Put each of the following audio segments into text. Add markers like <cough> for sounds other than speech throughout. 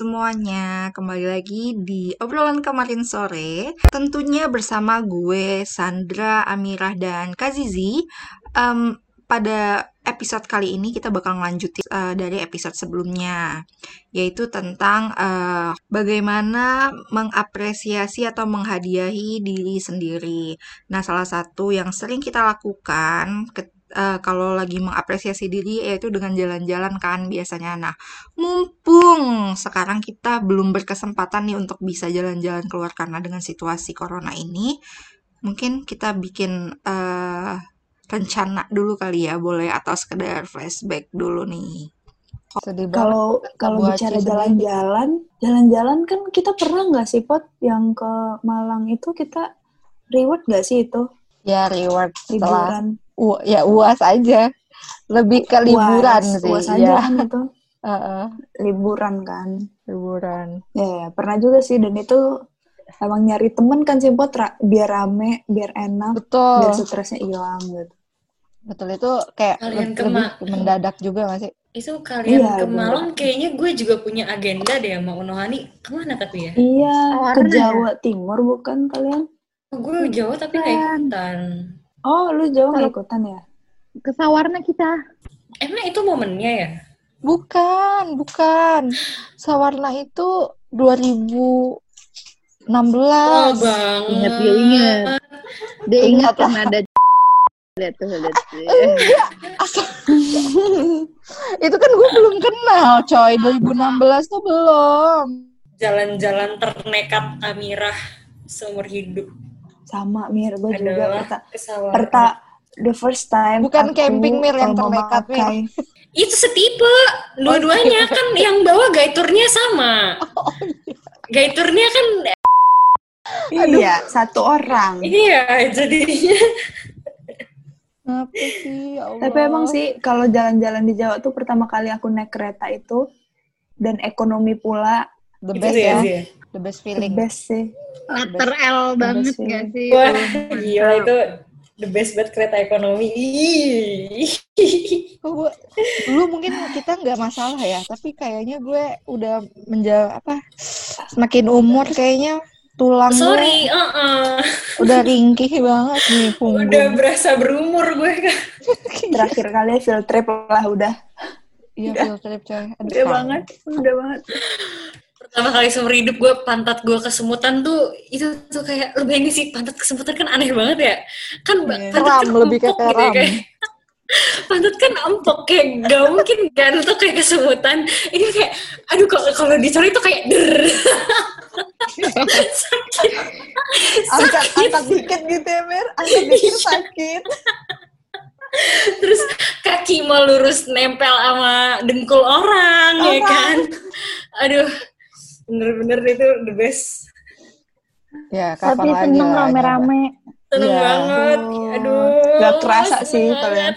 Semuanya. Kembali lagi di obrolan kemarin sore. Tentunya bersama gue, Sandra, Amirah, dan Kazizi. Em, pada episode kali ini kita bakal ngelanjutin eh, dari episode sebelumnya, yaitu tentang eh, bagaimana mengapresiasi atau menghadiahi diri sendiri. Nah, salah satu yang sering kita lakukan ke- eh, kalau lagi mengapresiasi diri yaitu dengan jalan-jalan kan biasanya. Nah, mumpung sekarang kita belum berkesempatan nih untuk bisa jalan-jalan keluar karena dengan situasi corona ini, mungkin kita bikin eh, rencana dulu kali ya, boleh atau sekedar flashback dulu nih. Kalau kalau bicara jalan-jalan, jalan-jalan kan kita pernah nggak sih Pot yang ke Malang itu kita reward nggak sih itu Ya reward setelah liburan? U- ya uas aja. Lebih ke liburan Uas, sih. uas aja ya. kan itu <laughs> Heeh, liburan kan. liburan. Ya, ya, pernah juga sih dan itu emang nyari temen kan sih ra- biar rame, biar enak, biar Betul. stresnya hilang gitu. Betul itu kayak Kalian le- ke lebih mendadak juga gak sih? Itu kalian Iya, ke bener. Malang kayaknya gue juga punya agenda deh sama Unohani. Ke mana tapi ya? Iya, ke Warna ya? Jawa Timur bukan kalian? Oh, gue Jawa tapi nggak Bukan. Oh, lu Jawa nggak Kalau- ikutan ya? ke Sawarna kita. Emang itu momennya ya? Bukan, bukan. Sawarna itu 2016. Oh, bang. Ingat dia ingat. Dia ingat karena ada lihat tuh lihat tuh. <laughs> itu kan gue belum kenal, coy. 2016 tuh belum. Jalan-jalan ternekat Amirah seumur hidup Sama Mir, gue juga perta, perta the first time Bukan aku, camping, Mir, yang ternekat, Mir. Itu setipe. Dua-duanya kan yang bawa gaiturnya sama. Gaiturnya kan Iya, satu orang. iya jadinya. Apa sih, ya Allah. Tapi emang sih kalau jalan-jalan di Jawa tuh pertama kali aku naik kereta itu dan ekonomi pula the Itu best ya, ya, sih. The best the feeling. best sih. Letter L banget sih. gak sih? Wah, Oh, gila itu the best buat kereta ekonomi. Gue dulu mungkin kita nggak masalah ya, tapi kayaknya gue udah menja apa semakin umur kayaknya tulang Sorry, gue uh-uh. udah ringkih banget nih udah punggung. berasa berumur gue kan. <laughs> Terakhir kali field trip lah udah. Iya field trip coy. Aduh, Udah banget, udah banget. Pertama kali seumur hidup gue pantat gue kesemutan tuh itu tuh kayak lu bayangin sih pantat kesemutan kan aneh banget ya. Kan Iya. pantat kan lebih kayak gitu ya, keram. kayak. <laughs> Pantat kan empuk kayak gak mungkin kan tuh kayak kesemutan. Ini kayak aduh kalau kalau dicari tuh kayak der. <laughs> sakit. Angkat, Sakit. angkat dikit gitu ya, Mir. Angkat dikit sakit. Terus kaki mau lurus nempel sama dengkul orang, ya Orang. kan? Aduh, bener-bener itu the best. Ya kapan Tapi lagi seneng rame-rame. Seneng Iya. banget. Aduh. Gak kerasa seneng sih kalau yang.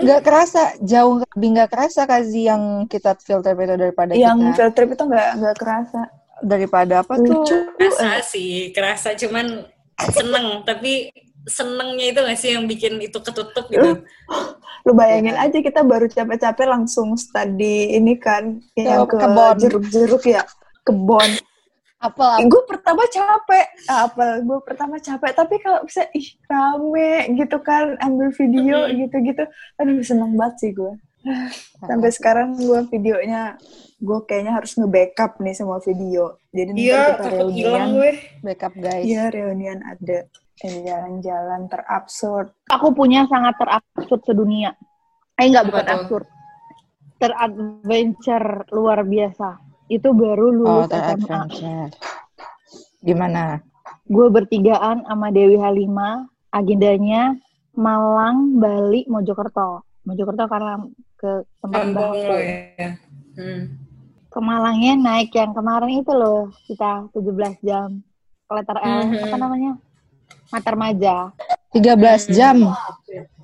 Nggak kerasa, jauh lebih nggak kerasa Kazi yang kita trip itu daripada Yang kita trip itu nggak nggak kerasa. daripada apa Lucu. tuh? Kerasa sih, kerasa cuman seneng. Tapi senengnya itu gak sih yang bikin itu ketutup gitu? Lu bayangin aja kita baru capek-capek langsung study ini kan yang Ke ke kebon. jeruk-jeruk ya kebon. Apa? gue pertama capek apa gue pertama capek tapi kalau bisa ih rame gitu kan ambil video gitu-gitu aduh seneng banget sih gue <laughs> sampai sekarang gue videonya gue kayaknya harus nge-backup nih semua video jadi nanti Iya, kita reunian gue. backup guys. iya reunian ada jalan-jalan terabsurd Aku punya sangat terabsurd sedunia. Eh enggak bukan absurd. Teradventure luar biasa. Itu baru Oh, lulus SMA. teradventure. Gimana? Gue bertigaan sama Dewi Halimah. Agendanya Malang, Bali, Mojokerto. Mojokerto karena ke tempat lo ya. Hmm. ke Malangnya naik yang kemarin itu loh kita 17 jam ke letter L Mhm. apa namanya Matar Maja 13 jam.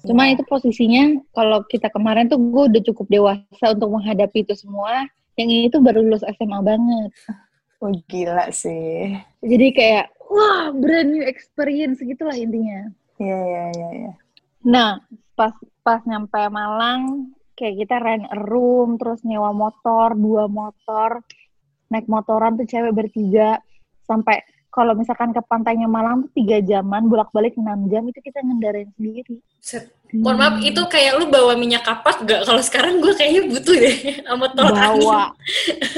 cuma itu posisinya kalau kita kemarin tuh gue udah cukup dewasa untuk menghadapi itu semua yang ini tuh baru lulus SMA banget. Oh gila sih. Jadi kayak wah brand new experience gitulah intinya. Iya iya iya iya. Nah pas pas nyampe Malang kayak kita rent a room terus nyewa motor dua motor naik motoran tuh cewek bertiga sampai kalau misalkan ke pantainya Malang tuh tiga jaman bolak balik enam jam itu kita ngendarain sendiri Set. Mohon maaf, itu kayak lu bawa minyak kapak gak? Kalau sekarang gue kayaknya butuh deh <laughs> sama tolak angin. bawa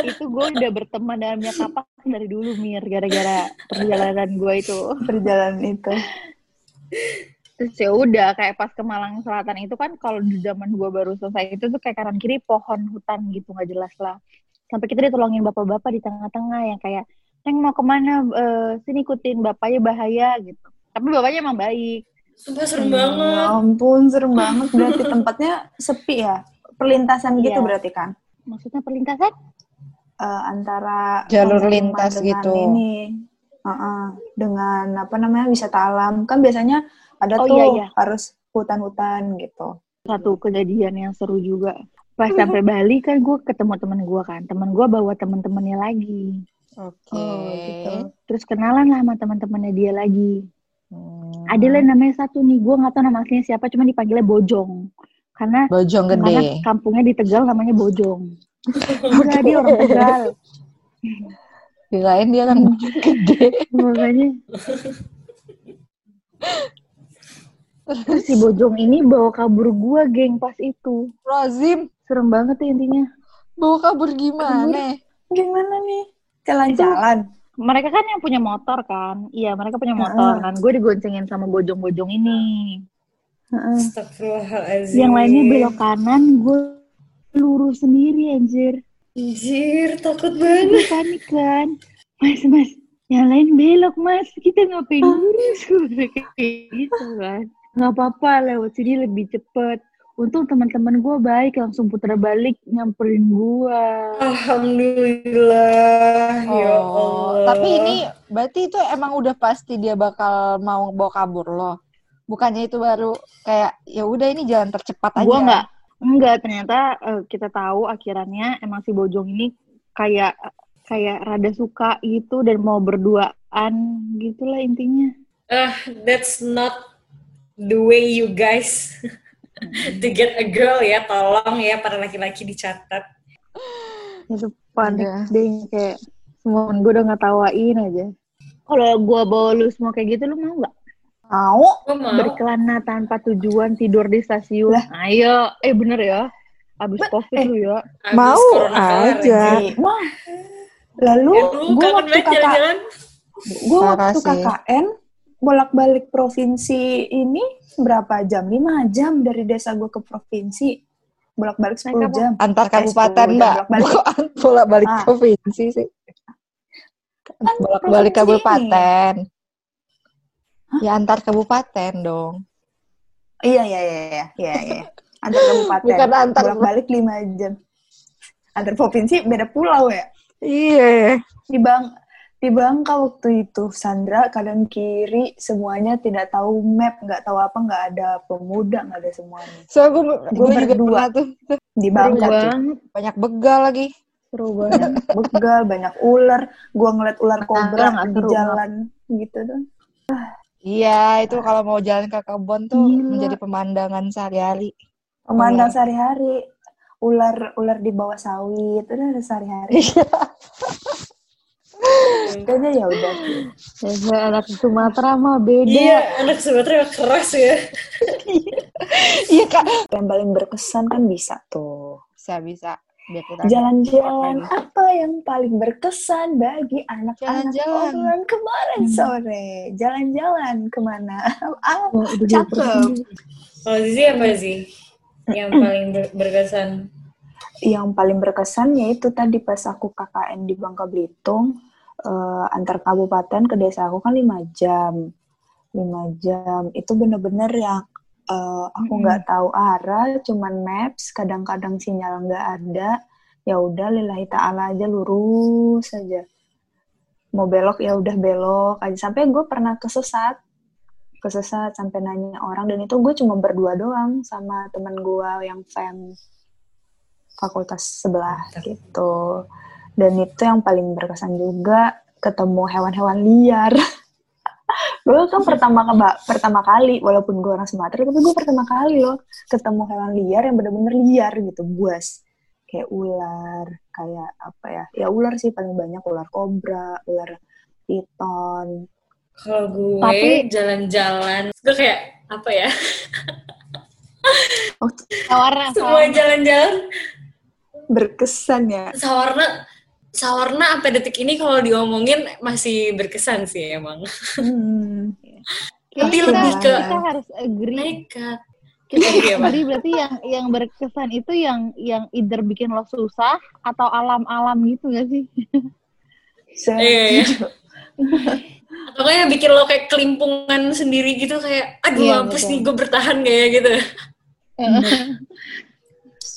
itu gue udah berteman dengan minyak kapak dari dulu mir gara-gara perjalanan gue itu perjalanan itu. terus ya udah kayak pas ke Malang Selatan itu kan kalau di zaman gue baru selesai itu tuh kayak kanan kiri pohon hutan gitu nggak jelas lah sampai kita ditolongin bapak-bapak di tengah-tengah yang kayak Neng mau ke mana Eh, sini ikutin bapaknya bahaya gitu tapi bapaknya emang baik Sumpah serem Ya banget. ampun, serem banget. <laughs> Berarti tempatnya sepi ya? Perlintasan gitu Iya. berarti kan? maksudnya perlintasan Eh, antara Jalur lintas gitu. Ini, Uh-uh. dengan apa namanya wisata alam kan biasanya ada Oh, tuh iya, iya. harus hutan-hutan gitu. satu kejadian yang seru juga pas sampai Bali kan gue ketemu temen gue kan temen gue bawa temen-temennya lagi Oke. Oh, gitu. terus kenalan lah sama teman-temannya dia lagi Hmm. ada lah namanya satu nih gue nggak tahu nama aslinya siapa cuma dipanggilnya Bojong karena Bojong karena gede. kampungnya di Tegal namanya Bojong <laughs> Enggak, dia orang Tegal Kirain dia kan bojong gede. makanya terus si Bojong ini bawa kabur gue geng pas itu Rozim, serem banget ya intinya bawa kabur gimana? Gimana nih? Jalan-jalan. mereka kan yang punya motor kan? Iya mereka punya motor kan? Gue digoncengin sama bojong-bojong ini. Heeh. Astagfirullahaladzim. yang lainnya belok kanan gue lurus sendiri anjir. Anjir, takut banget. gue panik kan? Mas mas yang lain belok mas. Kita ngapain lurus? <laughs> Gue kayak gitu kan. Nggak apa-apa lewat sini lebih cepet untung teman-teman gue baik langsung putar balik nyamperin gue Alhamdulillah. Ya Allah. Oh, tapi ini berarti itu emang udah pasti dia bakal mau bawa kabur loh. Bukannya itu baru kayak ya udah ini jalan tercepat aja. gue nggak enggak ternyata eh, kita tahu akhirannya emang si bojong ini kayak kayak rada suka gitu dan mau berduaan gitulah intinya Ah, that's not the way you guys <laughs> <laughs> to get a girl ya. Tolong ya para laki-laki dicatat. itu panik deh kayak semua gue udah ngetawain aja kalau gue bawa lu semua kayak gitu lu mau nggak Mau? Berkelana tanpa tujuan tidur di stasiun ayo eh bener ya abis covid eh, lu ya Abis Mau aja. Wah. Lalu Ya, lu gue waktu kakak, jalan-jalan. gue waktu. KKN bolak-balik provinsi ini berapa jam? 5 jam dari desa gue ke provinsi. Bolak-balik 10 Naik apa? jam. Antar kabupaten, 10 jam Mbak. bolak-balik. <laughs> Bukan bolak-balik Ah. provinsi sih. Kan Bolak-balik kabupaten. Ya antar kabupaten dong. Iya, iya, iya, iya, iya, iya. Antar kabupaten. Bukan antar- Bolak-balik 5 jam. Antar provinsi beda pulau ya. Iya. Di Bang di Bangka waktu itu Sandra kanan kiri semuanya tidak tahu map, nggak tahu apa, nggak ada pemuda, nggak ada semuanya. So gue gue juga berdua. pernah tuh Di Bangka tuh. banyak begal lagi. seru banget begal, banyak ular. Gua ngeliat ular kobra nggak di jalan gitu tuh. Iya, itu kalau mau jalan ke kebun tuh Gila. menjadi pemandangan sehari-hari. Pemandang Ular. sehari-hari. Ular ular di bawah sawit, udah ada sehari-hari. Kayaknya ya udah. ya anak Sumatera mah beda Iya, anak Sumatera keras ya. Iya, Kak. Yang paling berkesan kan bisa tuh. Bisa, bisa. Jalan-jalan apa yang paling berkesan bagi anak-anak Jalan-jalan. obrolan kemarin sore? Jalan-jalan ke mana? Ah, Oh, cakep. Kalau Zizi apa sih? Yang paling ber- berkesan. Yang paling berkesan yaitu tadi pas aku KKN di Bangka Belitung, eh, antar kabupaten ke desa aku kan lima jam. lima jam. Itu bener-bener yang eh, aku nggak tahu arah, cuman maps, kadang-kadang sinyal nggak ada. Ya udah lillahi ta'ala aja lurus aja. Mau belok ya udah belok aja. Sampai gue pernah kesesat. Kesesat sampai nanya orang dan itu gue cuma berdua doang sama teman gue yang fam fakultas sebelah gitu. Dan itu yang paling berkesan juga ketemu hewan-hewan liar. <laughs> gue kan pertama keba- pertama kali walaupun gue orang Sumatera tapi gue pertama kali loh ketemu hewan liar yang bener-bener liar gitu buas. Kayak ular kayak apa ya ya ular sih paling banyak ular kobra ular piton. Kalau gue Tapi- jalan-jalan, gue kayak apa ya? Sawarna, Semua jalan-jalan. Berkesan ya. Sawarna sawarna sampai detik ini kalau diomongin masih berkesan sih emang. Hmm. Tapi kita, lebih ke- kita harus agree. Nekat. Kita harus Iya, Pak. agree berarti yang yang berkesan itu yang yang either bikin lo susah atau alam-alam gitu gak sih? Iya, iya. Atau kayak bikin lo kayak kelimpungan sendiri gitu kayak aduh Iya, mampus betul. nih gue bertahan gak ya gitu.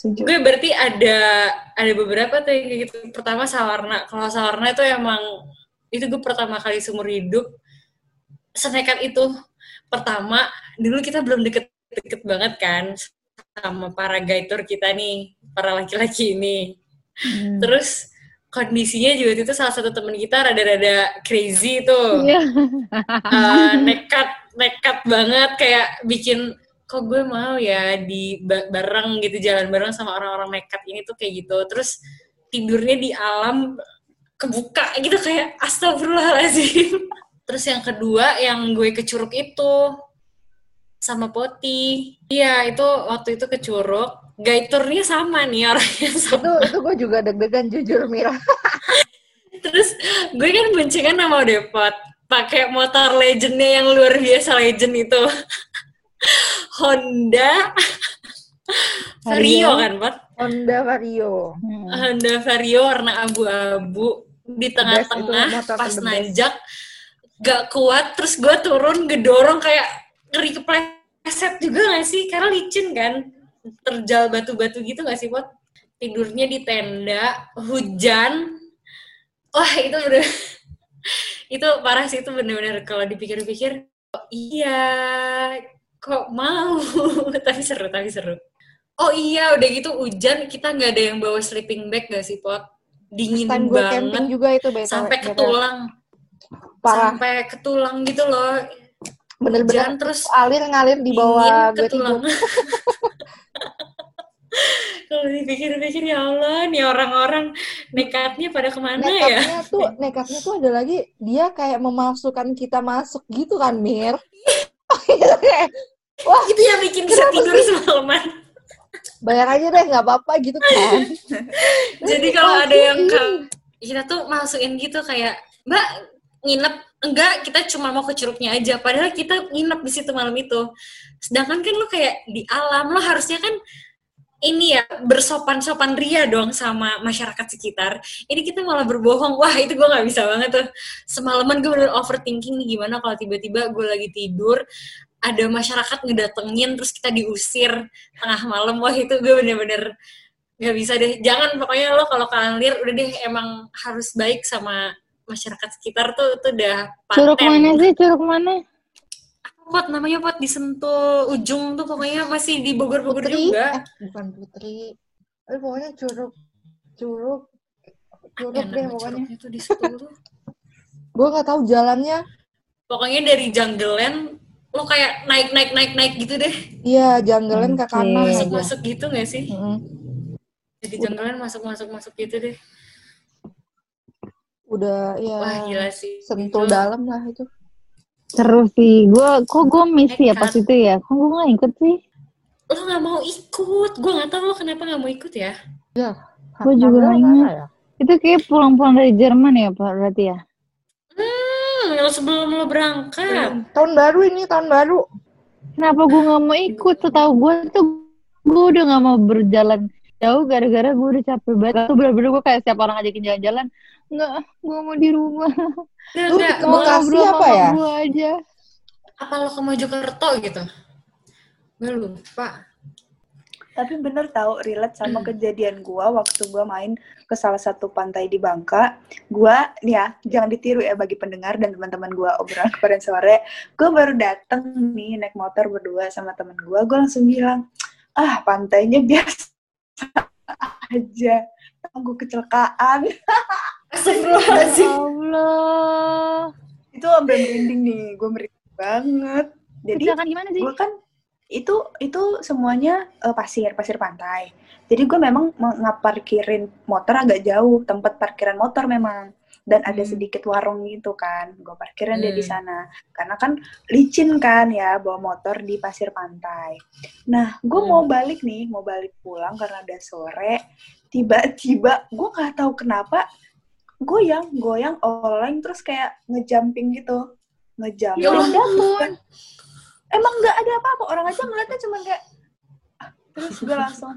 Setuju Gue berarti ada ada beberapa tuh yang kayak gitu. Pertama sawarna. Kalau sawarna itu emang itu gue pertama kali seumur hidup senekat itu. Pertama, dulu kita belum deket-deket banget kan sama para gaitor kita nih, para laki-laki ini. Hmm. Terus kondisinya juga itu salah satu temen kita rada-rada crazy tuh. Iya. Eh, nekat nekat banget kayak bikin kok gue mau ya di ba- bareng gitu jalan bareng sama orang-orang nekat ini tuh kayak gitu. Terus tidurnya di alam kebuka gitu kayak astagfirullahaladzim. <laughs> Terus yang kedua yang gue ke Curug itu sama Poti. Iya itu waktu itu ke Curug gaiturnya sama nih orangnya sama. Itu itu gue juga deg-degan jujur Mira. <laughs> Terus gue kan boncengan sama Depot. Pakai motor legendnya yang luar biasa legend itu. Honda. Vario. Kan, Pot? Honda Vario. Hmm. Honda Vario warna abu-abu di tengah-tengah. pas nanjak gak kuat terus gue turun gedorong kayak ngeri kepleset juga gak sih? Karena licin kan? Terjal batu-batu gitu gak sih Pot tidurnya di tenda hujan. Wah itu udah <laughs> itu parah sih itu bener-bener. Kalau dipikir-pikir oh, iya kok mau? <laughs> Tapi seru tapi seru. Oh iya udah gitu hujan kita nggak ada yang bawa sleeping bag gak sih pot? Dingin gue banget. juga itu sampai ke tulang sampai ke tulang gitu loh. Bener-bener hujan terus alir ngalir di bawah gue tidur. tulang <laughs> <laughs> kalau dipikir-pikir ya Allah nih orang-orang nekatnya pada ke mana ya? Nekatnya tuh, nekatnya tuh ada lagi dia kayak memasukkan kita masuk gitu kan Mir. Wah, itu yang bikin bisa tidur semalaman bayar aja deh nggak apa-apa gitu kan. <laughs> jadi kalau ada yang kita tuh masukin gitu kayak mbak nginep. Enggak kita cuma mau ke curugnya aja. Padahal kita nginep di situ malam itu. Sedangkan kan lo kayak di alam lo harusnya kan ini ya bersopan-sopan ria dong sama masyarakat sekitar. Ini kita malah berbohong. Wah itu gue nggak bisa banget tuh. Semalaman gue bener overthinking nih gimana kalau tiba-tiba gue lagi tidur ada masyarakat ngedatengin terus kita diusir tengah malam wah itu gue bener-bener nggak bisa deh jangan pokoknya lo kalau kalian lihat udah deh emang harus baik sama masyarakat sekitar tuh itu udah paten Curug mana sih? Curug mana? pot namanya pot disentuh ujung tuh pokoknya masih di Bogor-Bogor Putri, juga eh, bukan Putri. Eh, pokoknya curug, curug, curug deh pokoknya. tuh di situ. <laughs> Gue nggak tahu jalannya. pokoknya dari Jungleland lo kayak naik naik naik naik gitu deh Iya, janggalan ke kanan masuk aja. masuk gitu nggak sih Mm-mm. jadi Jungleland masuk masuk masuk gitu deh Udah ya wah gila sih sentul Itu- dalam lah itu. Seru sih. Gue kok gue miss ya pas itu ya. Kok gue gak ikut sih? lo nggak mau ikut gue nggak tahu lo kenapa nggak mau ikut ya Gua juga Ngambil ingat. mana ya? Itu kayak pulang-pulang dari Jerman ya Pak berarti ya? Hmm lo sebelum lo berangkat Tahun baru ini, tahun baru. Kenapa gue gak mau ikut? Setahu gue tuh gue udah gak mau berjalan jauh gara-gara gue udah capek banget. Tuh bener-bener gue kayak siapa orang ngajakin jalan-jalan. Enggak, gue mau di rumah. Nggak, Lu nggak, ke mau Bekasi ngobrol apa ya? Gue aja. apa lo ke Mojokerto gitu gue lupa Tapi bener tahu relate sama kejadian gua waktu gua main ke salah satu pantai di Bangka. Gua ya, jangan ditiru ya bagi pendengar dan teman-teman gua obrolan kemarin sore. Gua baru dateng nih naik motor berdua sama temen gua. Gua langsung bilang, ah pantainya biasa aja. Tunggu kecelakaan. <laughs> Ya Astagfirullahaladzim Allah. Itu sampai merinding nih, gua merinding. banget. Jadi Kecelakaan gimana sih? gue kan itu itu semuanya eh, pasir pasir pantai jadi gue memang ngaparkirin motor agak jauh tempat parkiran motor memang. Dan ada Hmm. sedikit warung gitu kan gue parkirin dia di Hmm. sana. Karena kan licin kan ya bawa motor di pasir pantai. Nah gue Hmm. mau balik nih mau balik pulang karena udah sore. Tiba-tiba gue nggak tahu kenapa goyang goyang oleng terus kayak ngejumping gitu. Ngejumping. Ya kayak- emang nggak ada apa-apa orang aja ngeliatnya cuma kayak ah, terus gue langsung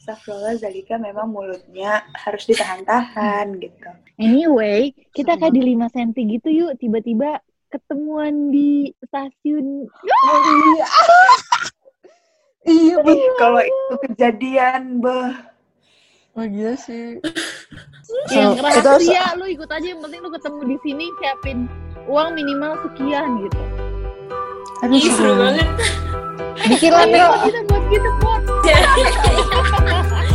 Astagfirullah Zalika memang mulutnya harus ditahan-tahan gitu Anyway, kita kayak di 5 cm gitu yuk, tiba-tiba ketemuan di stasiun. Iya, Ih, kalau itu kejadian beh Oh iya sih. Yang So, ngerasa itu ya, lu ikut aja yang penting lu ketemu di sini siapin uang minimal sekian gitu. Aduh, seru banget. Bikin lah, buat gitu, buat. <laughs>